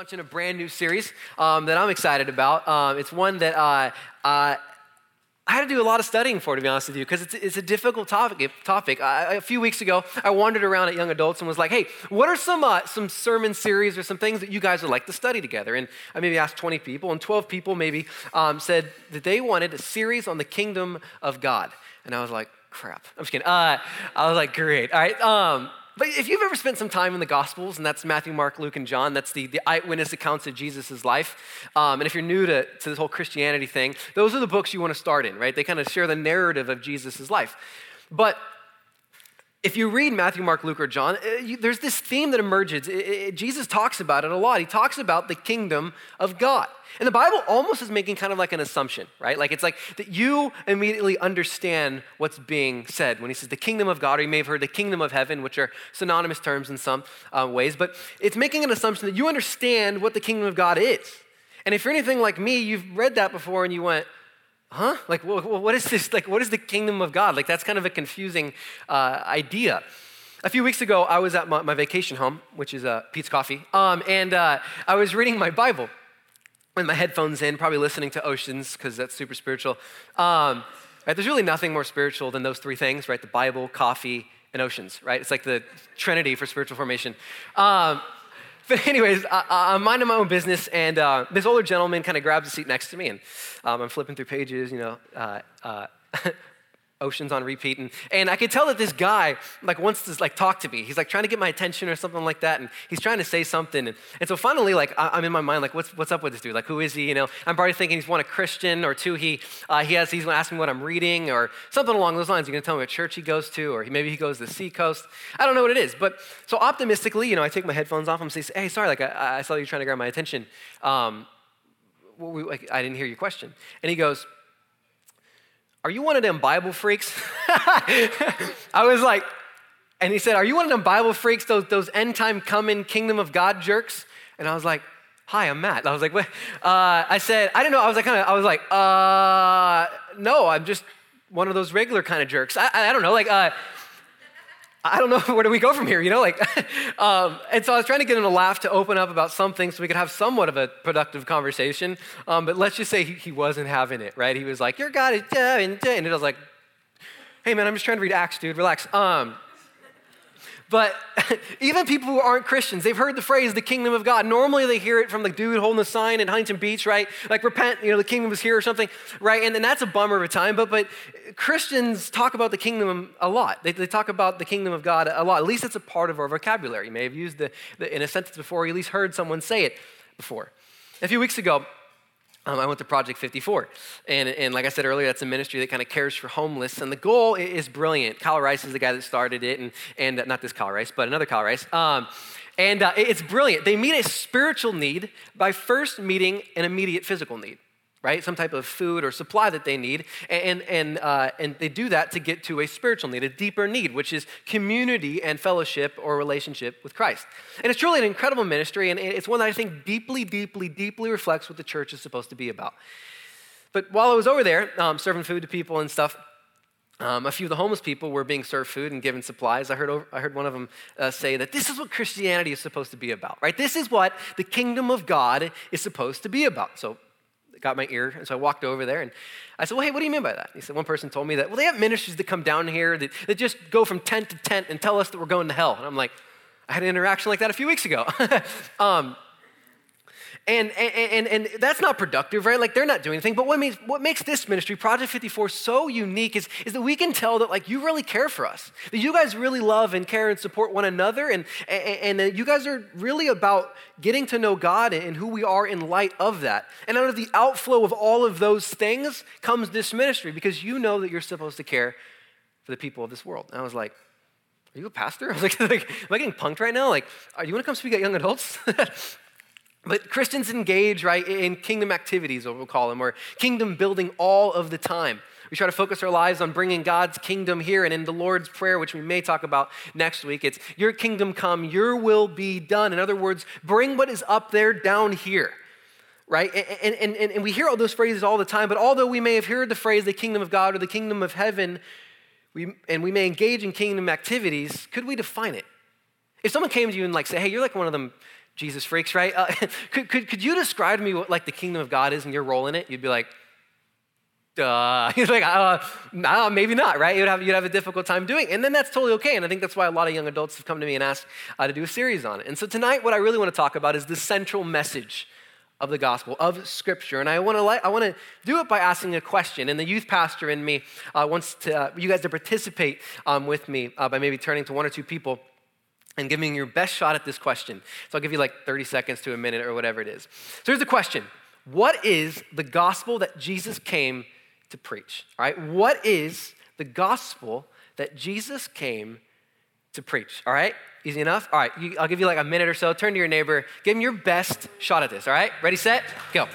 launching a brand new series um, that I'm excited about. Um, it's one that uh, uh, I had to do a lot of studying for, to be honest with you, because it's, it's, a difficult topic. topic. I, a few weeks ago, I wandered around at Young Adults and was like, hey, what are some, uh, some sermon series or some things that you guys would like to study together? And I maybe asked 20 people, and 12 people maybe um, said that they wanted a series on the kingdom of God. And I was like, crap. I'm just kidding. Uh, I was like, great. All right. Um, but if you've ever spent some time in the Gospels, and that's Matthew, Mark, Luke, and John, that's the, the eyewitness accounts of Jesus' life. Um, and if you're new to, to this whole Christianity thing, those are the books you want to start in, right? They kind of share the narrative of Jesus' life. But if you read Matthew, Mark, Luke, or John, uh, there's this theme that emerges. Jesus talks about it a lot. He talks about the kingdom of God. And the Bible almost is making kind of like an assumption, right? Like it's like that you immediately understand what's being said when he says the kingdom of God, or you may have heard the kingdom of heaven, which are synonymous terms in some uh, ways, but it's making an assumption that you understand what the kingdom of God is. And if you're anything like me, you've read that before and you went, huh? Like, what is this? Like, what is the kingdom of God? Like, that's kind of a confusing uh, idea. A few weeks ago, I was at my, my vacation home, which is uh, Peet's Coffee, um, and uh, I was reading my Bible with my headphones in, probably listening to Oceans, because that's super spiritual. Um, right? There's really nothing more spiritual than those three things, right? The Bible, coffee, and oceans, right? It's like the trinity for spiritual formation. Um, but anyways, I, am minding my own business, and uh, this older gentleman kind of grabs a seat next to me, and um, I'm flipping through pages, you know, uh, uh, oceans on repeat. And, and i could tell that this guy like wants to like talk to me. He's like trying to get my attention or something like that and he's trying to say something. And, and so finally like I, am in my mind like what's, what's up with this dude? Like who is he? You know i'm probably thinking he's one a christian or two he uh, he has he's going to ask me what i'm reading or something along those lines. He's going to tell me what church he goes to or he, maybe he goes to the seacoast. I don't know what it is but so optimistically you know i take my headphones off. And say hey sorry like i, I saw you trying to grab my attention. Um, we, like, i didn't hear your question. And he goes are you one of them Bible freaks? I was like, and he said, Are you one of them Bible freaks, those, those end time coming kingdom of God jerks? And I was like, Hi, I'm Matt. I was like, what? Uh, I said, I don't know. I was like, kind of, I was like, uh, no, I'm just one of those regular kind of jerks. I, I don't know. Like, uh, I don't know where do we go from here, you know? Like, um, and so I was trying to get him to laugh to open up about something so we could have somewhat of a productive conversation. Um, but let's just say he, he, wasn't having it, right? He was like, "Your God is and and it was like, "Hey man, I'm just trying to read Acts, dude. Relax." Um, but even people who aren't Christians, they've heard the phrase the kingdom of God. Normally they hear it from the dude holding the sign in Huntington Beach, right? Like repent, you know, the kingdom is here or something, right? And, then that's a bummer of a time. But but Christians talk about the kingdom a lot. They, they talk about the kingdom of God a lot. At least it's a part of our vocabulary. You may have used the, the in a sentence before, you at least heard someone say it before. A few weeks ago, um, I went to Project 54. And, and like I said earlier, that's a ministry that kind of cares for homeless. And the goal is brilliant. Kyle Rice is the guy that started it, and, and uh, not this Kyle Rice, but another Kyle Rice. Um, and uh, it's brilliant. They meet a spiritual need by first meeting an immediate physical need right? Some type of food or supply that they need. And, and, uh, and they do that to get to a spiritual need, a deeper need, which is community and fellowship or relationship with Christ. And it's truly an incredible ministry, and it's one that I think deeply, deeply, deeply reflects what the church is supposed to be about. But while I was over there um, serving food to people and stuff, um, a few of the homeless people were being served food and given supplies. I heard, over, I heard one of them uh, say that this is what Christianity is supposed to be about, right? This is what the kingdom of God is supposed to be about. So got my ear. And so I walked over there and I said, Well, hey, what do you mean by that? He said, One person told me that, well, they have ministries that come down here that, that just go from tent to tent and tell us that we're going to hell. And I'm like, I had an interaction like that a few weeks ago. um, and, and, and, and that's not productive, right? Like they're not doing anything. But what makes, what makes this ministry, Project 54, so unique is, is that we can tell that like you really care for us. That you guys really love and care and support one another. And, and, and you guys are really about getting to know God and who we are in light of that. And out of the outflow of all of those things comes this ministry because you know that you're supposed to care for the people of this world. And I was like, are you a pastor? I was like, like, am I getting punked right now? Like, are you want to come speak at young adults? But Christians engage, right, in kingdom activities, what we'll call them, or kingdom building all of the time. We try to focus our lives on bringing God's kingdom here. And in the Lord's Prayer, which we may talk about next week, it's Your kingdom come, Your will be done. In other words, bring what is up there down here. Right? And, and, and, and we hear all those phrases all the time, but although we may have heard the phrase the kingdom of God or the kingdom of heaven, we, and we may engage in kingdom activities, could we define it? If someone came to you and like say, hey, you're like one of them Jesus freaks, right? Uh, could, could, could you describe to me what like the kingdom of God is and your role in it? You'd be like, duh. He's like, uh, no, maybe not, right? You'd have, you'd have a difficult time doing it. And then that's totally okay. And I think that's why a lot of young adults have come to me and asked uh, to do a series on it. And so tonight, what I really want to talk about is the central message of the gospel, of scripture. And I want to, like I want to do it by asking a question. And the youth pastor in me uh, wants to, uh, you guys to participate um, with me uh, by maybe turning to one or two people and giving your best shot at this question. So I'll give you like 30 seconds to a minute or whatever it is. So here's the question What is the gospel that Jesus came to preach? All right, what is the gospel that Jesus came to preach? All right, easy enough? All right, I'll give you like a minute or so. Turn to your neighbor, give him your best shot at this. All right, ready, set, go.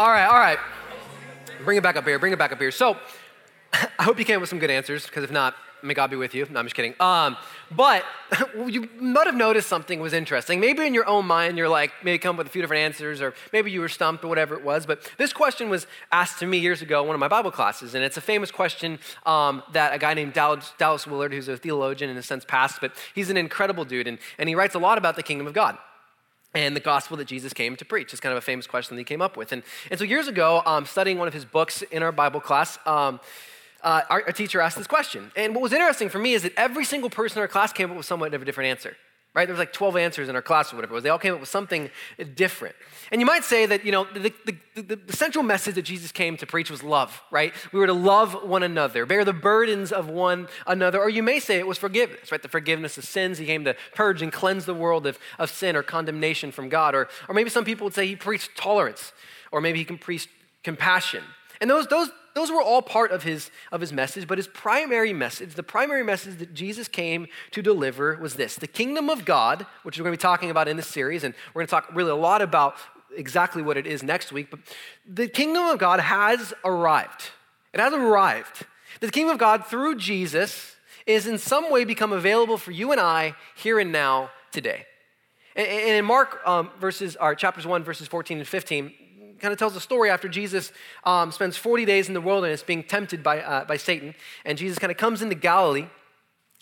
All right, all right. Bring it back up here. Bring it back up here. So, I hope you came with some good answers, because if not, may God be with you. No, I'm just kidding. Um, but you might have noticed something was interesting. Maybe in your own mind, you're like, maybe come up with a few different answers, or maybe you were stumped or whatever it was. But this question was asked to me years ago in one of my Bible classes, and it's a famous question um, that a guy named Dallas, Dallas Willard, who's a theologian in a sense past, but he's an incredible dude, and, and he writes a lot about the kingdom of God and the gospel that Jesus came to preach. It's kind of a famous question that he came up with. And, and so years ago, um, studying one of his books in our Bible class, um, uh, our, our, teacher asked this question. And what was interesting for me is that every single person in our class came up with somewhat of a different answer right? There was like 12 answers in our class or whatever it was. They all came up with something different. And you might say that, you know, the, the, the, the, central message that Jesus came to preach was love, right? We were to love one another, bear the burdens of one another. Or you may say it was forgiveness, right? The forgiveness of sins. He came to purge and cleanse the world of, of sin or condemnation from God. Or, or maybe some people would say he preached tolerance, or maybe he can preach compassion. And those, those, those were all part of his, of his message, but his primary message, the primary message that Jesus came to deliver was this the kingdom of God, which we're going to be talking about in this series, and we're going to talk really a lot about exactly what it is next week, but the kingdom of God has arrived. It has arrived. The kingdom of God through Jesus is in some way become available for you and I here and now today. And in Mark um, verses, or chapters 1, verses 14 and 15, kind of tells a story after Jesus um, spends 40 days in the wilderness being tempted by, uh, by Satan. And Jesus kind of comes into Galilee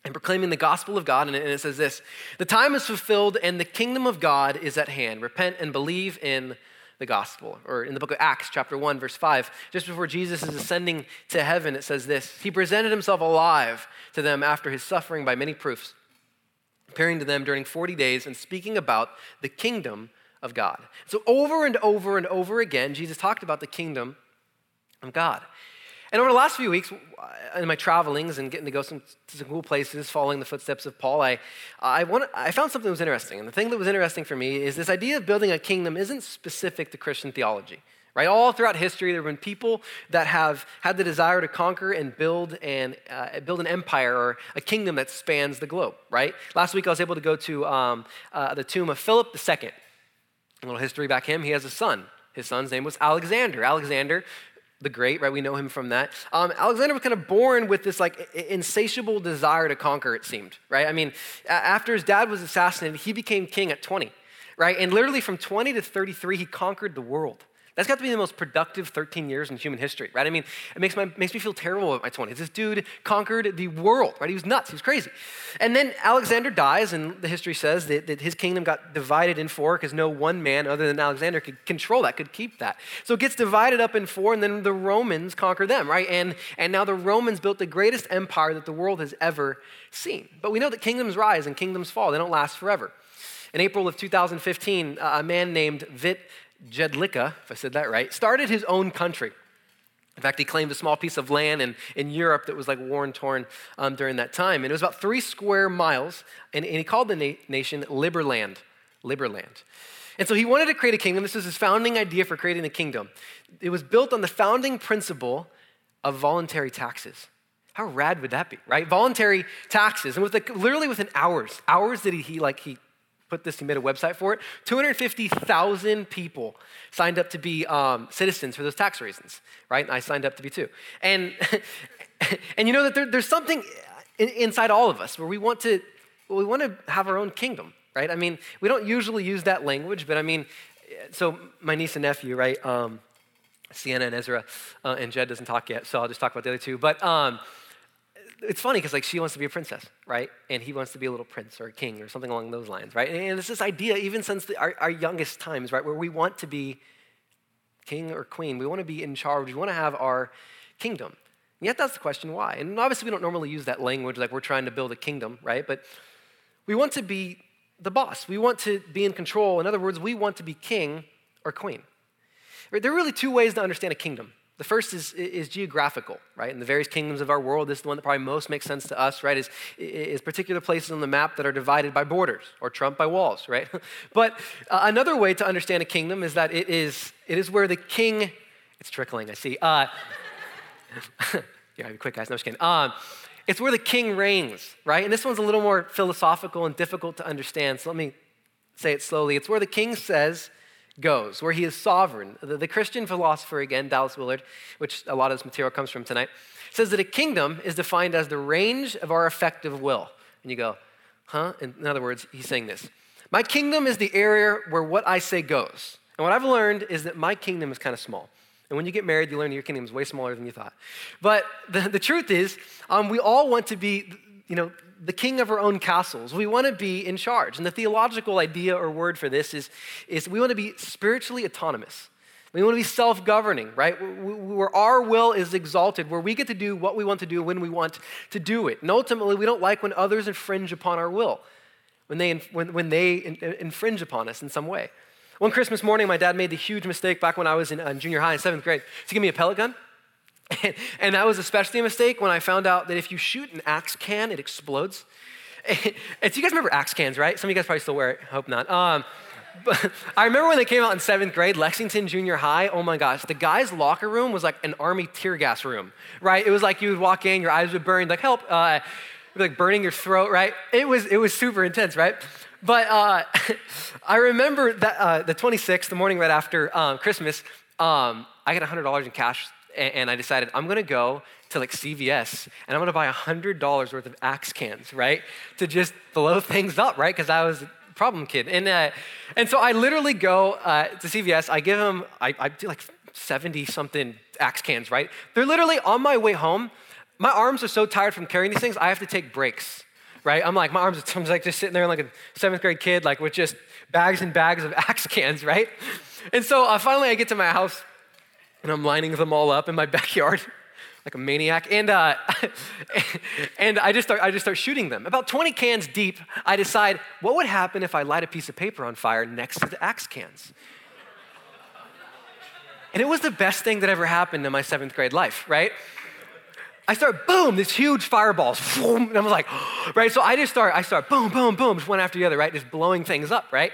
and proclaiming the gospel of God. And it, and it says this The time is fulfilled and the kingdom of God is at hand. Repent and believe in the gospel. Or in the book of Acts, chapter 1, verse 5, just before Jesus is ascending to heaven, it says this He presented himself alive to them after his suffering by many proofs, appearing to them during 40 days and speaking about the kingdom of God. So, over and over and over again, Jesus talked about the kingdom of God. And over the last few weeks, in my travelings and getting to go some, to some cool places, following the footsteps of Paul, I, I, I found something that was interesting. And the thing that was interesting for me is this idea of building a kingdom isn't specific to Christian theology. Right? All throughout history, there have been people that have had the desire to conquer and build and uh, build an empire or a kingdom that spans the globe. Right? Last week, I was able to go to um, uh, the tomb of Philip II. A little history back him. He has a son. His son's name was Alexander. Alexander the Great, right? We know him from that. Um, Alexander was kind of born with this like insatiable desire to conquer, it seemed, right? I mean, after his dad was assassinated, he became king at 20, right? And literally from 20 to 33, he conquered the world. That's got to be the most productive 13 years in human history, right? I mean, it makes, my, makes me feel terrible about my 20s. This dude conquered the world, right? He was nuts. He was crazy. And then Alexander dies, and the history says that, that his kingdom got divided in four because no one man other than Alexander could control that, could keep that. So it gets divided up in four, and then the Romans conquer them, right? And, and now the Romans built the greatest empire that the world has ever seen. But we know that kingdoms rise and kingdoms fall, they don't last forever. In April of 2015, a man named Vit Jedlicka, if I said that right, started his own country. In fact, he claimed a small piece of land in, in Europe that was like war and torn um, during that time. And it was about three square miles, and, and he called the na- nation Liberland. Liberland. And so he wanted to create a kingdom. This was his founding idea for creating a kingdom. It was built on the founding principle of voluntary taxes. How rad would that be, right? Voluntary taxes. And with the, literally within hours, hours that he, he like he put this, he made a website for it. 250,000 people signed up to be um, citizens for those tax reasons, right? And I signed up to be too. And, and you know that there, there's something in, inside all of us where we want to, we want to have our own kingdom, right? I mean, we don't usually use that language, but I mean, so my niece and nephew, right? Um, Sienna and Ezra, uh, and Jed doesn't talk yet, so I'll just talk about the other two. But um, it's funny because like she wants to be a princess, right? And he wants to be a little prince or a king or something along those lines, right? And it's this idea, even since the, our, our youngest times, right, where we want to be king or queen. We want to be in charge. We want to have our kingdom. And yet that's the question why. And obviously we don't normally use that language like we're trying to build a kingdom, right? But we want to be the boss. We want to be in control. In other words, we want to be king or queen. There are really two ways to understand a kingdom. The first is, is geographical, right? In the various kingdoms of our world, this is the one that probably most makes sense to us, right? Is, is particular places on the map that are divided by borders or trumped by walls, right? but uh, another way to understand a kingdom is that it is, it is where the king, it's trickling, I see. Uh, yeah, be quick, guys. No, just kidding. Um, it's where the king reigns, right? And this one's a little more philosophical and difficult to understand, so let me say it slowly. It's where the king says, goes, where he is sovereign. The, the, Christian philosopher, again, Dallas Willard, which a lot of this material comes from tonight, says that a kingdom is defined as the range of our effective will. And you go, huh? In other words, he's saying this My kingdom is the area where what I say goes. And what I've learned is that my kingdom is kind of small. And when you get married, you learn your kingdom is way smaller than you thought. But the, the truth is, um, we all want to be, you know, the king of our own castles. We want to be in charge. And the theological idea or word for this is, is we want to be spiritually autonomous. We want to be self governing, right? Where our will is exalted, where we get to do what we want to do when we want to do it. And ultimately, we don't like when others infringe upon our will, when they, when, when they infringe upon us in some way. One Christmas morning, my dad made the huge mistake back when I was in, in junior high in seventh grade to give me a pellet gun. And, and, that was especially a mistake when I found out that if you shoot an axe can, it explodes. And, and so you guys remember axe cans, right? Some of you guys probably still wear it. I Hope not. Um, but I remember when they came out in seventh grade, Lexington Junior High. Oh my gosh, the guy's locker room was like an army tear gas room, right? It was like you would walk in, your eyes would burn, like help, uh, like burning your throat, right? It was it was super intense, right? But uh, I remember that uh, the 26th, the morning right after um, Christmas, um, I got $100 in cash and I decided I'm gonna go to like CVS and I'm gonna buy $100 worth of Axe cans, right? To just blow things up, right? Because I was a problem kid. And, uh, and so I literally go uh, to CVS, I give them, I, I do like 70 something Axe cans, right? They're literally on my way home. My arms are so tired from carrying these things, I have to take breaks, right? I'm like, my arms are I'm like just sitting there like a seventh grade kid, like with just bags and bags of Axe cans, right? And so uh, finally I get to my house and I'm lining them all up in my backyard like a maniac. And, uh, and I, just start, I just start shooting them. About 20 cans deep, I decide what would happen if I light a piece of paper on fire next to the axe cans? And it was the best thing that ever happened in my seventh grade life, right? I start boom, this huge fireballs, boom, and I was like, right. So I just start, I start boom, boom, boom, one after the other, right, just blowing things up, right.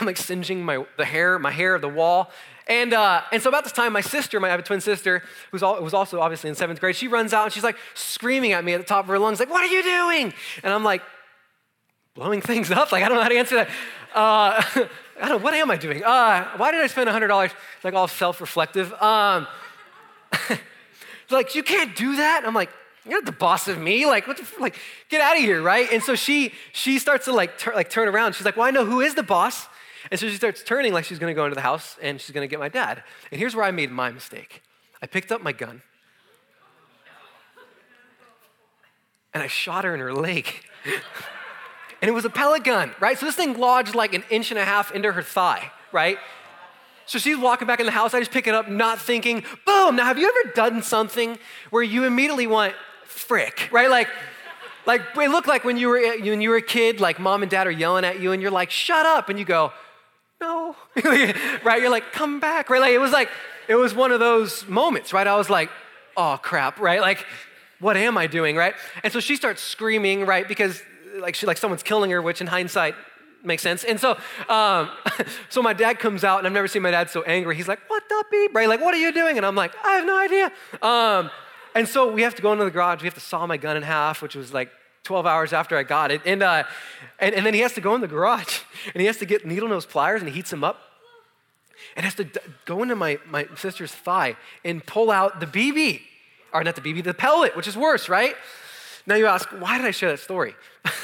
I'm like singeing my the hair, my hair, the wall, and, uh, and so about this time, my sister, my, I have a twin sister, who's all, was also obviously in seventh grade, she runs out and she's like screaming at me at the top of her lungs, like, what are you doing? And I'm like, blowing things up? Like, I don't know how to answer that. Uh, I don't what am I doing? Uh, why did I spend $100? It's like all self-reflective. Um, like, you can't do that. I'm like, you're not the boss of me. Like, what the, like, get out of here, right? And so she she starts to like, tur- like turn around. She's like, well, I know who is the boss. And so she starts turning like she's going to go into the house and she's going to get my dad. And here's where I made my mistake I picked up my gun and I shot her in her leg. and it was a pellet gun, right? So this thing lodged like an inch and a half into her thigh, right? So she's walking back in the house. I just pick it up, not thinking, boom. Now, have you ever done something where you immediately want frick, right? Like, like it looked like when you were when you were a kid, like mom and dad are yelling at you, and you're like, shut up, and you go, no, right? You're like, come back, right? Like it was like it was one of those moments, right? I was like, oh crap, right? Like, what am I doing, right? And so she starts screaming, right? Because like she like someone's killing her, which in hindsight makes sense. And so, um, so my dad comes out, and I've never seen my dad so angry. He's like, "What the beep?" Right? Like, "What are you doing?" And I'm like, "I have no idea." Um, and so we have to go into the garage. We have to saw my gun in half, which was like 12 hours after I got it. And, uh, and, and then he has to go in the garage, and he has to get needle nose pliers, and he heats them up, and has to d- go into my, my sister's thigh and pull out the BB, or not the BB, the pellet, which is worse, right? Now you ask, why did I share that story?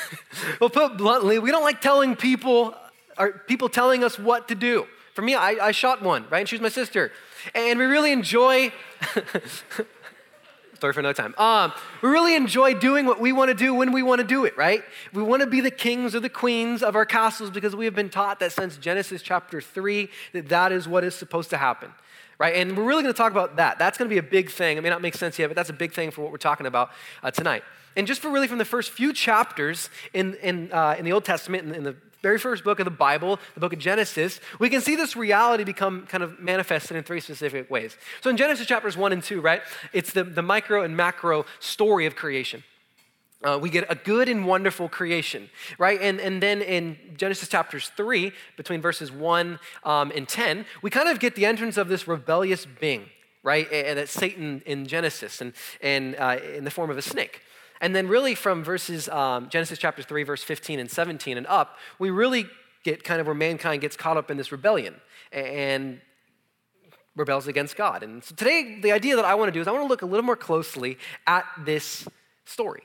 well, put bluntly, we don't like telling people, or people telling us what to do. For me, I, I shot one, right? And she was my sister. And we really enjoy, story for another time. Um, we really enjoy doing what we want to do when we want to do it, right? We want to be the kings or the queens of our castles because we have been taught that since Genesis chapter 3, that that is what is supposed to happen right? And we're really going to talk about that. That's going to be a big thing. It may not make sense yet, but that's a big thing for what we're talking about uh, tonight. And just for really from the first few chapters in, in, uh, in the Old Testament, in, in the very first book of the Bible, the book of Genesis, we can see this reality become kind of manifested in three specific ways. So in Genesis chapters one and two, right, it's the, the micro and macro story of creation. Uh, we get a good and wonderful creation, right? And, and then in Genesis chapters 3, between verses 1 um, and 10, we kind of get the entrance of this rebellious being, right? And that's Satan in Genesis and, and uh, in the form of a snake. And then, really, from verses um, Genesis chapter 3, verse 15 and 17 and up, we really get kind of where mankind gets caught up in this rebellion and rebels against God. And so today, the idea that I want to do is I want to look a little more closely at this story,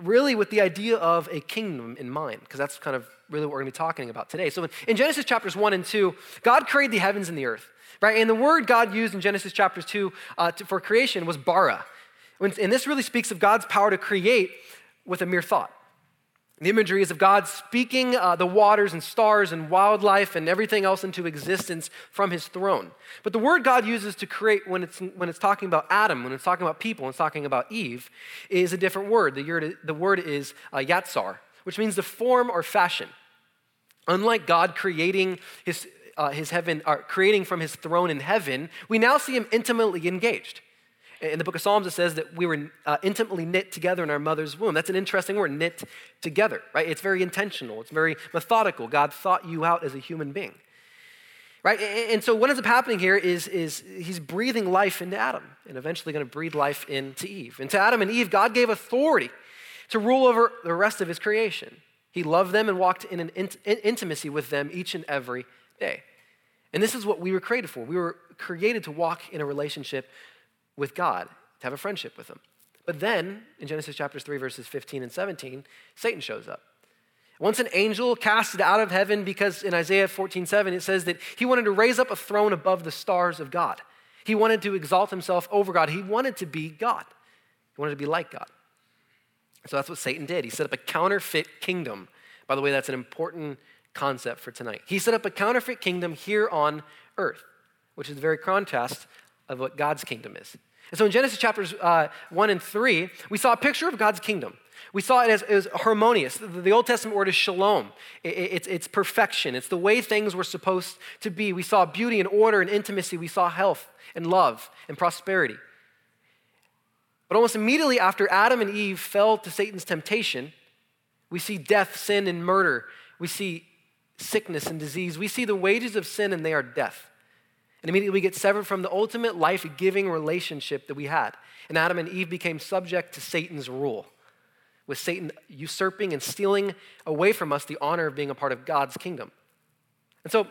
really with the idea of a kingdom in mind, because that's kind of really what we're going to be talking about today. So in Genesis chapters 1 and 2, God created the heavens and the earth, right? And the word God used in Genesis chapters 2 uh, to, for creation was bara. And this really speaks of God's power to create with a mere thought. The imagery is of God speaking uh, the waters and stars and wildlife and everything else into existence from his throne. But the word God uses to create when it's, when it's talking about Adam, when it's talking about people, when it's talking about Eve, is a different word. The word, the word is uh, yatsar, which means the form or fashion. Unlike God creating his, uh, his heaven, creating from his throne in heaven, we now see him intimately engaged. In the book of Psalms, it says that we were uh, intimately knit together in our mother's womb. That's an interesting word, knit together, right? It's very intentional, it's very methodical. God thought you out as a human being, right? And so, what ends up happening here is, is he's breathing life into Adam and eventually going to breathe life into Eve. And to Adam and Eve, God gave authority to rule over the rest of his creation. He loved them and walked in an int- intimacy with them each and every day. And this is what we were created for. We were created to walk in a relationship with God, to have a friendship with Him. But then, in Genesis chapters 3, verses 15 and 17, Satan shows up. Once an angel casted out of heaven because in Isaiah 14, 7, it says that he wanted to raise up a throne above the stars of God. He wanted to exalt himself over God. He wanted to be God. He wanted to be like God. So that's what Satan did. He set up a counterfeit kingdom. By the way, that's an important concept for tonight. He set up a counterfeit kingdom here on earth, which is the very contrast of what God's kingdom is. And so in Genesis chapters uh, 1 and 3, we saw a picture of God's kingdom. We saw it as, as harmonious. The, the, Old Testament word is shalom. It, it, it's, it's perfection. It's the way things were supposed to be. We saw beauty and order and intimacy. We saw health and love and prosperity. But almost immediately after Adam and Eve fell to Satan's temptation, we see death, sin, and murder. We see sickness and disease. We see the wages of sin, and they are death. And immediately we get severed from the ultimate life giving relationship that we had. And Adam and Eve became subject to Satan's rule, with Satan usurping and stealing away from us the honor of being a part of God's kingdom. And so,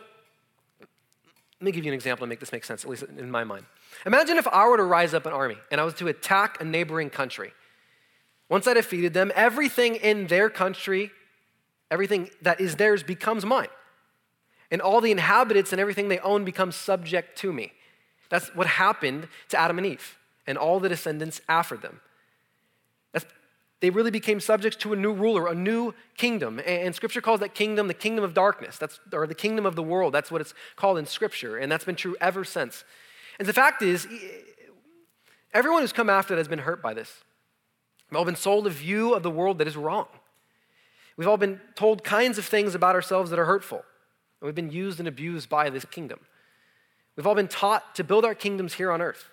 let me give you an example to make this make sense, at least in my mind. Imagine if I were to rise up an army and I was to attack a neighboring country. Once I defeated them, everything in their country, everything that is theirs becomes mine. And all the inhabitants and everything they own become subject to me. That's what happened to Adam and Eve and all the descendants after them. That's, they really became subjects to a new ruler, a new kingdom. And, and Scripture calls that kingdom the kingdom of darkness, that's, or the kingdom of the world. That's what it's called in Scripture, and that's been true ever since. And the fact is, everyone who's come after that has been hurt by this. We've all been sold a view of the world that is wrong. We've all been told kinds of things about ourselves that are hurtful. And we've been used and abused by this kingdom. We've all been taught to build our kingdoms here on earth.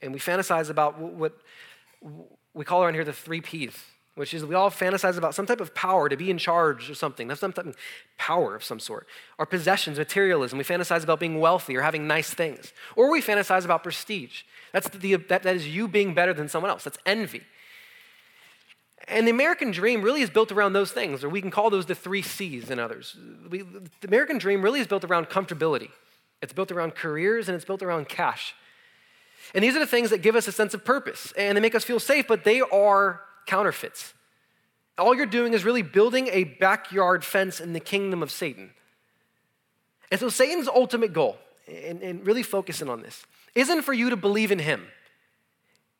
And we fantasize about what we call around here the three P's, which is we all fantasize about some type of power to be in charge of something. That's some type of power of some sort. Our possessions, materialism. We fantasize about being wealthy or having nice things. Or we fantasize about prestige. That's the, that, that is you being better than someone else. That's envy. And the American dream really is built around those things, or we can call those the three C's in others. We, the American dream really is built around comfortability, it's built around careers, and it's built around cash. And these are the things that give us a sense of purpose, and they make us feel safe, but they are counterfeits. All you're doing is really building a backyard fence in the kingdom of Satan. And so, Satan's ultimate goal, and, and really focusing on this, isn't for you to believe in him.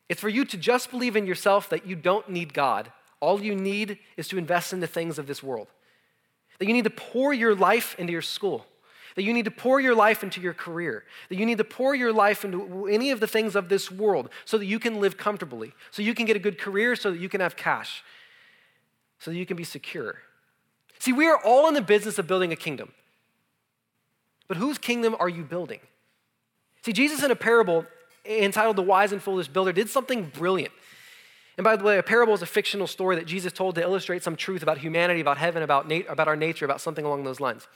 It's for you to just believe in yourself that you don't need God. All you need is to invest in the things of this world. That you need to pour your life into your school. That you need to pour your life into your career. That you need to pour your life into any of the things of this world so that you can live comfortably, so you can get a good career, so that you can have cash, so that you can be secure. See, we are all in the business of building a kingdom. But whose kingdom are you building? See, Jesus in a parable entitled The Wise and Foolish Builder, did something brilliant. And by the way, a parable is a fictional story that Jesus told to illustrate some truth about humanity, about heaven, about, nat- about our nature, about something along those lines.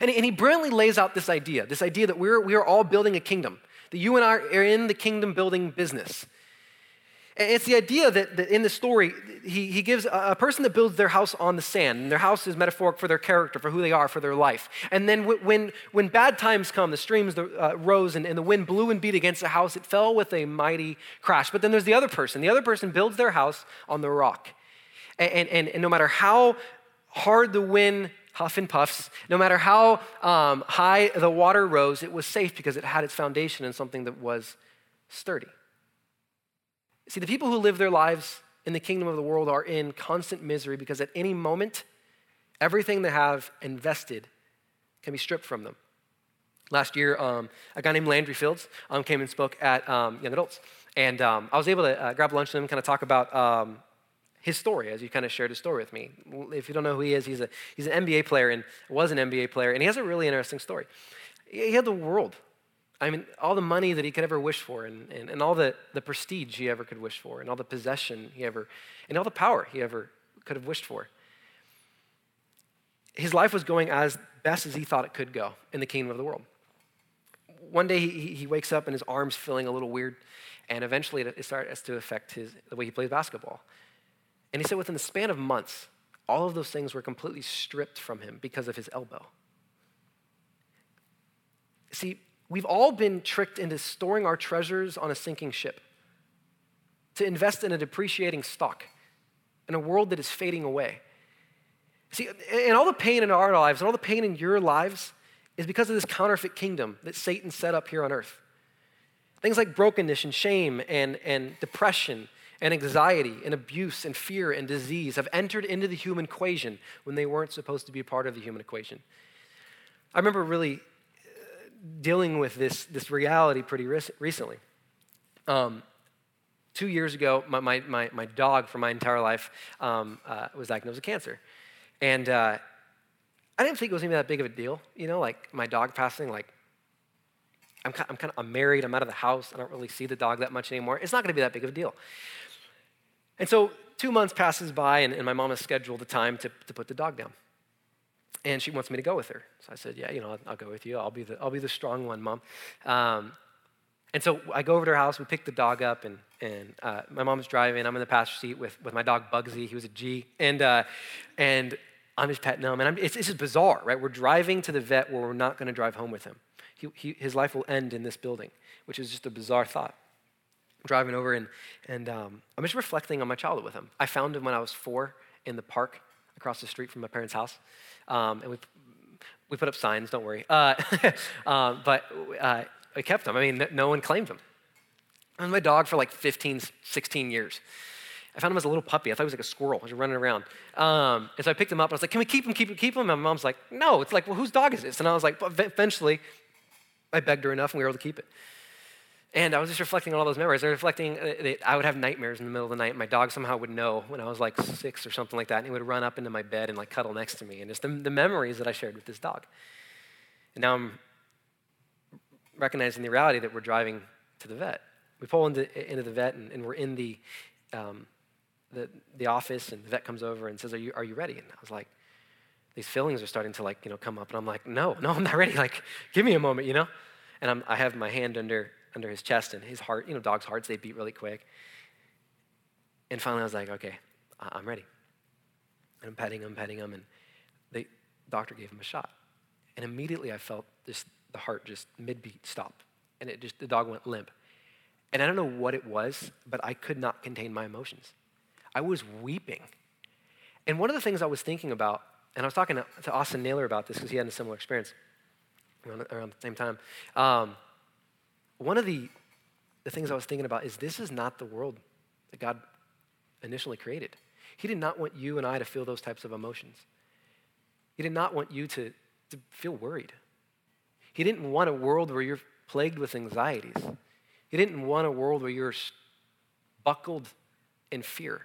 And, he brilliantly lays out this idea this idea that we're, we are all building a kingdom, that you and I are in the kingdom building business. And it's the idea that, that in the story, he, he gives a, a, person that builds their house on the sand, and their house is metaphoric for their character, for who they are, for their life. And then w- when, when bad times come, the streams uh, rose and, and the wind blew and beat against the house, it fell with a mighty crash. But then there's the other person. The other person builds their house on the rock. And, and, and no matter how hard the wind huff and puffs, no matter how um, high the water rose, it was safe because it had its foundation in something that was sturdy. See, the people who live their lives in the kingdom of the world are in constant misery because at any moment, everything they have invested can be stripped from them. Last year, um, a guy named Landry Fields um, came and spoke at um, Young Adults. And um, I was able to uh, grab lunch with him and kind of talk about um, his story as he kind of shared his story with me. If you don't know who he is, he's, a, he's an NBA player and was an NBA player, and he has a really interesting story. He had the world I mean, all the money that he could ever wish for, and, and, and all the, the prestige he ever could wish for, and all the possession he ever, and all the power he ever could have wished for. His life was going as best as he thought it could go in the kingdom of the world. One day he, he wakes up and his arm's feeling a little weird, and eventually it starts to affect his, the way he plays basketball. And he said within the span of months, all of those things were completely stripped from him because of his elbow. See, We've all been tricked into storing our treasures on a sinking ship, to invest in a depreciating stock in a world that is fading away. See, and all the pain in our lives and all the pain in your lives is because of this counterfeit kingdom that Satan set up here on earth. Things like brokenness and shame and, and depression and anxiety and abuse and fear and disease have entered into the human equation when they weren't supposed to be a part of the human equation. I remember really dealing with this, this reality pretty recently. Um, two years ago, my, my, my, my, dog for my entire life um, uh, was diagnosed with cancer. And uh, I didn't think it was even that big of a deal. You know, like my dog passing, like, I'm, I'm kind of I'm married, I'm out of the house, I don't really see the dog that much anymore. It's not going to be that big of a deal. And so two months passes by, and, and my mom has scheduled the time to, to put the dog down and she wants me to go with her. So I said, yeah, you know, I'll, I'll go with you. I'll be the, I'll be the strong one, mom. Um, and so I go over to her house. We pick the dog up, and, and uh, my mom's driving. I'm in the passenger seat with, with my dog Bugsy. He was a G, and uh, and I'm just petting him. And I'm, it's, just bizarre, right? We're driving to the vet where we're not going to drive home with him. He, he, his life will end in this building, which is just a bizarre thought. I'm driving over, and and um, I'm just reflecting on my childhood with him. I found him when I was four in the park across the street from my parents' house. Um, and we We put up signs, don't worry. Uh, um, but uh, I kept them. I mean, no one claimed them. I was my dog for like 15, 16 years. I found him as a little puppy. I thought he was like a squirrel. I was running around. Um, and so I picked him up and I was like, can we keep him, keep him, keep him? And my mom's like, no. It's like, well, whose dog is this? And I was like, but eventually, I begged her enough and we were able to keep it. And I was just reflecting on all those memories. I was reflecting uh, that I would have nightmares in the middle of the night. My dog somehow would know when I was like six or something like that, and he would run up into my bed and like cuddle next to me. And just the, the memories that I shared with this dog. And now I'm recognizing the reality that we're driving to the vet. We pull into, into the vet, and, and we're in the, um, the, the office, and the vet comes over and says, are you, are you ready? And I was like, these feelings are starting to like, you know, come up. And I'm like, no, no, I'm not ready. Like, give me a moment, you know? And I'm, I have my hand under under his chest and his heart, you know, dogs' hearts, they beat really quick. And finally, I was like, okay, I'm ready. And I'm petting him, petting him, and the doctor gave him a shot. And immediately I felt this, the heart just mid-beat stop. And it just, the dog went limp. And I don't know what it was, but I could not contain my emotions. I was weeping. And one of the things I was thinking about, and I was talking to, to Austin Naylor about this because he had a similar experience around, around the same time. Um, one of the, the things I was thinking about is this is not the world that God initially created. He did not want you and I to feel those types of emotions. He did not want you to, to feel worried. He didn't want a world where you're plagued with anxieties. He didn't want a world where you're buckled in fear.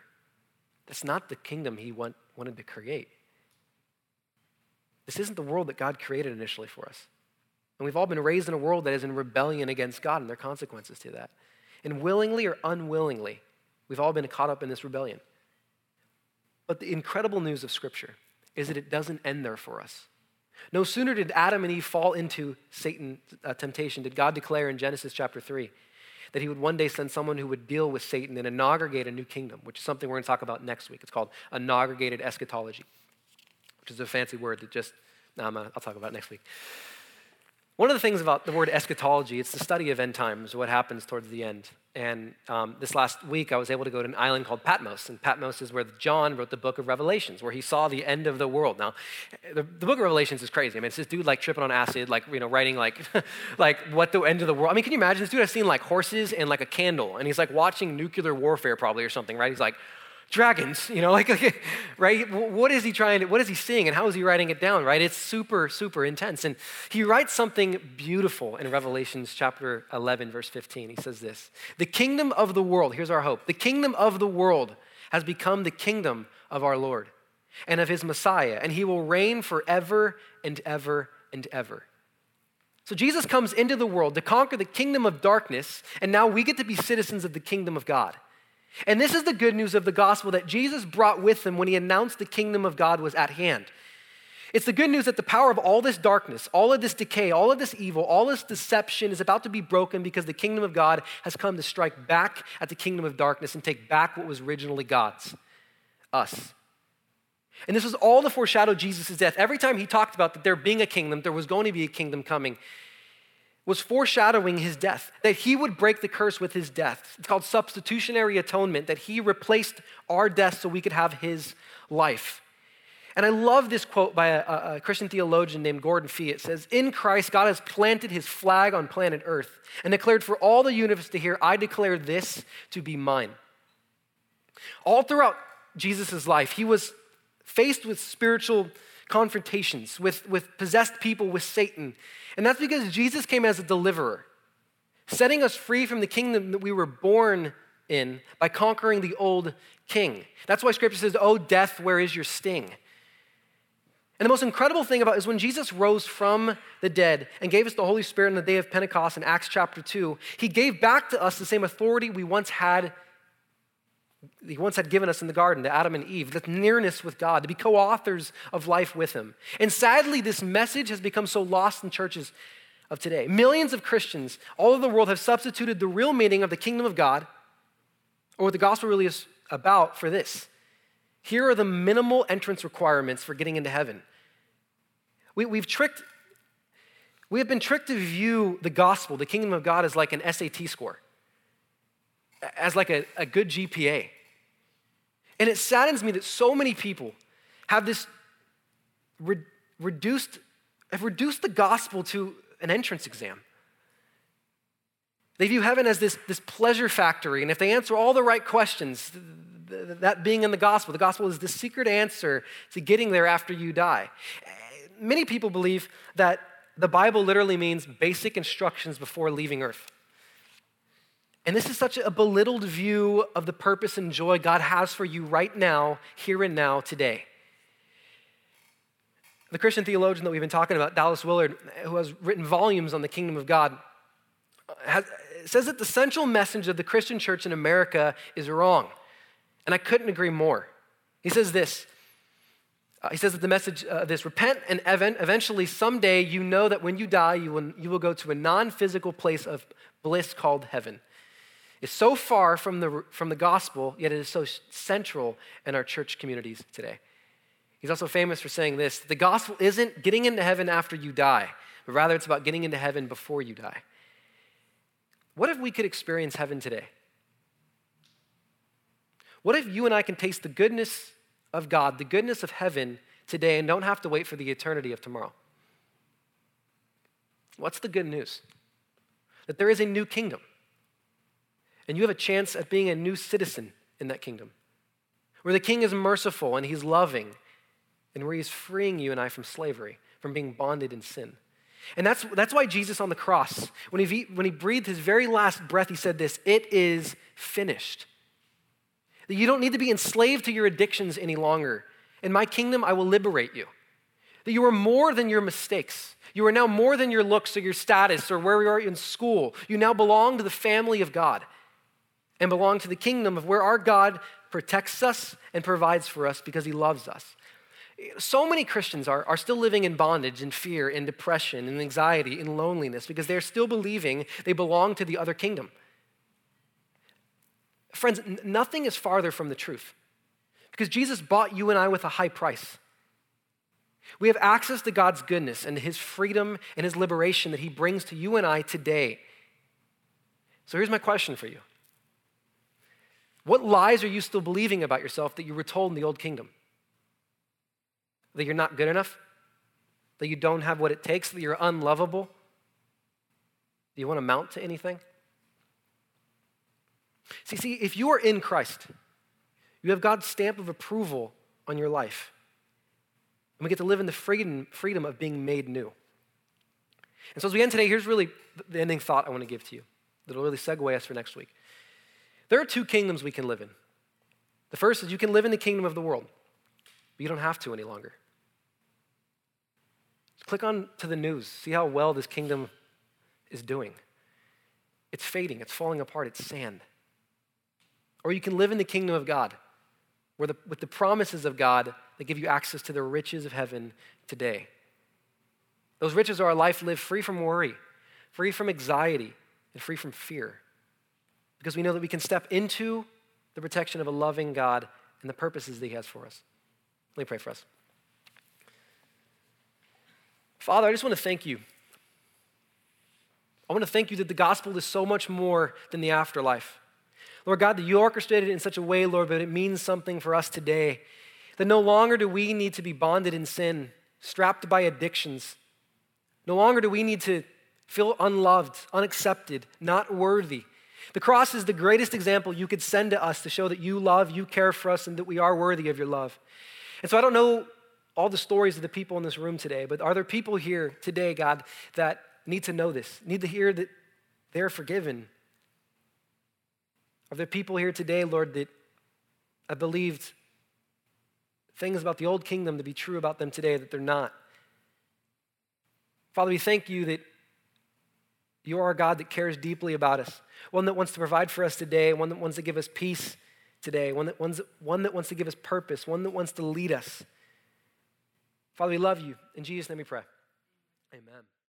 That's not the kingdom he want, wanted to create. This isn't the world that God created initially for us. And we've all been raised in a world that is in rebellion against God, and there are consequences to that. And willingly or unwillingly, we've all been caught up in this rebellion. But the incredible news of Scripture is that it doesn't end there for us. No sooner did Adam and Eve fall into Satan's uh, temptation, did God declare in Genesis chapter 3 that he would one day send someone who would deal with Satan and inaugurate a new kingdom, which is something we're going to talk about next week. It's called inaugurated eschatology, which is a fancy word that just, no, I'll talk about next week. One of the things about the word eschatology, it's the study of end times, what happens towards the end. And um, this last week, I was able to go to an island called Patmos. And Patmos is where John wrote the book of Revelations, where he saw the end of the world. Now, the, the book of Revelations is crazy. I mean, it's this dude like tripping on acid, like, you know, writing like, like what the end of the world. I mean, can you imagine? This dude has seen like horses and like a candle, and he's like watching nuclear warfare probably or something, right? He's like, dragons, you know, like, like, right? What is he trying to, what is he seeing and how is he writing it down, right? It's super, super intense. And he writes something beautiful in Revelations chapter 11, verse 15. He says this The kingdom of the world, here's our hope, the kingdom of the world has become the kingdom of our Lord and of his Messiah, and he will reign forever and ever and ever. So Jesus comes into the world to conquer the kingdom of darkness, and now we get to be citizens of the kingdom of God. And this is the good news of the gospel that Jesus brought with him when he announced the kingdom of God was at hand. It's the good news that the power of all this darkness, all of this decay, all of this evil, all this deception is about to be broken because the kingdom of God has come to strike back at the kingdom of darkness and take back what was originally God's us. And this was all the foreshadow Jesus' death. Every time he talked about that there being a kingdom, there was going to be a kingdom coming was foreshadowing his death, that he would break the curse with his death. It's called substitutionary atonement, that he replaced our death so we could have his life. And I love this quote by a, a, Christian theologian named Gordon Fee. It says, In Christ, God has planted his flag on planet Earth and declared for all the universe to hear, I declare this to be mine. All throughout Jesus' life, he was faced with spiritual confrontations, with, with possessed people, with Satan. And that's because Jesus came as a deliverer, setting us free from the kingdom that we were born in by conquering the old king. That's why scripture says, Oh, death, where is your sting? And the most incredible thing about is when Jesus rose from the dead and gave us the Holy Spirit on the day of Pentecost in Acts chapter 2, he gave back to us the same authority we once had he once had given us in the garden to Adam and Eve, the nearness with God, to be co authors of life with Him. And sadly, this message has become so lost in churches of today. Millions of Christians all over the world have substituted the real meaning of the kingdom of God, or what the gospel really is about, for this. Here are the minimal entrance requirements for getting into heaven. We, we've tricked, we have been tricked to view the gospel, the kingdom of God, as like an SAT score as like a, a good GPA. And it saddens me that so many people have this re- reduced have reduced the gospel to an entrance exam. They view heaven as this, this pleasure factory, and if they answer all the right questions, that being in the gospel, the gospel is the secret answer to getting there after you die. Many people believe that the Bible literally means basic instructions before leaving earth. And this is such a belittled view of the purpose and joy God has for you right now, here and now, today. The Christian theologian that we've been talking about, Dallas Willard, who has written volumes on the kingdom of God, has, says that the central message of the Christian church in America is wrong. And I couldn't agree more. He says this. Uh, he says that the message uh, this repent and eventually someday you know that when you die you will, you will go to a non-physical place of bliss called heaven it's so far from the, from the gospel yet it is so central in our church communities today He's also famous for saying this the gospel isn't getting into heaven after you die, but rather it's about getting into heaven before you die. What if we could experience heaven today? What if you and I can taste the goodness of God, the goodness of heaven today, and don't have to wait for the eternity of tomorrow? What's the good news? That there is a new kingdom, and you have a chance at being a new citizen in that kingdom, where the king is merciful and he's loving and where he's freeing you and I from slavery, from being bonded in sin. And that's, that's why Jesus on the cross, when he, when he breathed his very last breath, he said this It is finished. That you don't need to be enslaved to your addictions any longer. In my kingdom, I will liberate you. That you are more than your mistakes. You are now more than your looks or your status or where you are in school. You now belong to the family of God and belong to the kingdom of where our God protects us and provides for us because he loves us. So many Christians are, are still living in bondage, in fear, in depression, in anxiety, in loneliness, because they're still believing they belong to the other kingdom. Friends, nothing is farther from the truth because Jesus bought you and I with a high price. We have access to God's goodness and his freedom and his liberation that he brings to you and I today. So here's my question for you What lies are you still believing about yourself that you were told in the old kingdom? that you're not good enough, that you don't have what it takes, that you're unlovable? Do you want to mount to anything? See, see, if you are in Christ, you have God's stamp of approval on your life. And we get to live in the freedom, freedom of being made new. And so as we end today, here's really the ending thought I want to give to you that'll really segue us for next week. There are two kingdoms we can live in. The first is you can live in the kingdom of the world, but you don't have to any longer. Click on to the news, see how well this kingdom is doing. It's fading, it's falling apart, it's sand. Or you can live in the kingdom of God, where the, with the promises of God that give you access to the riches of heaven today. Those riches are a life lived free from worry, free from anxiety, and free from fear. Because we know that we can step into the protection of a loving God and the purposes that He has for us. Let me pray for us. Father, I just want to thank you. I want to thank you that the gospel is so much more than the afterlife. Lord God, that you orchestrated it in such a way, Lord, that it means something for us today. That no longer do we need to be bonded in sin, strapped by addictions. No longer do we need to feel unloved, unaccepted, not worthy. The cross is the greatest example you could send to us to show that you love, you care for us, and that we are worthy of your love. And so I don't know all the stories of the people in this room today, but are there people here today, God, that need to know this, need to hear that they're forgiven? Are there people here today, Lord, that have believed things about the old kingdom to be true about them today that they're not? Father, we thank you that you are a God that cares deeply about us, one that wants to provide for us today, one that wants to give us peace today, one that, wants, one that wants to give us purpose, one that wants to lead us. Father, we love you. In Jesus' name we pray. Amen.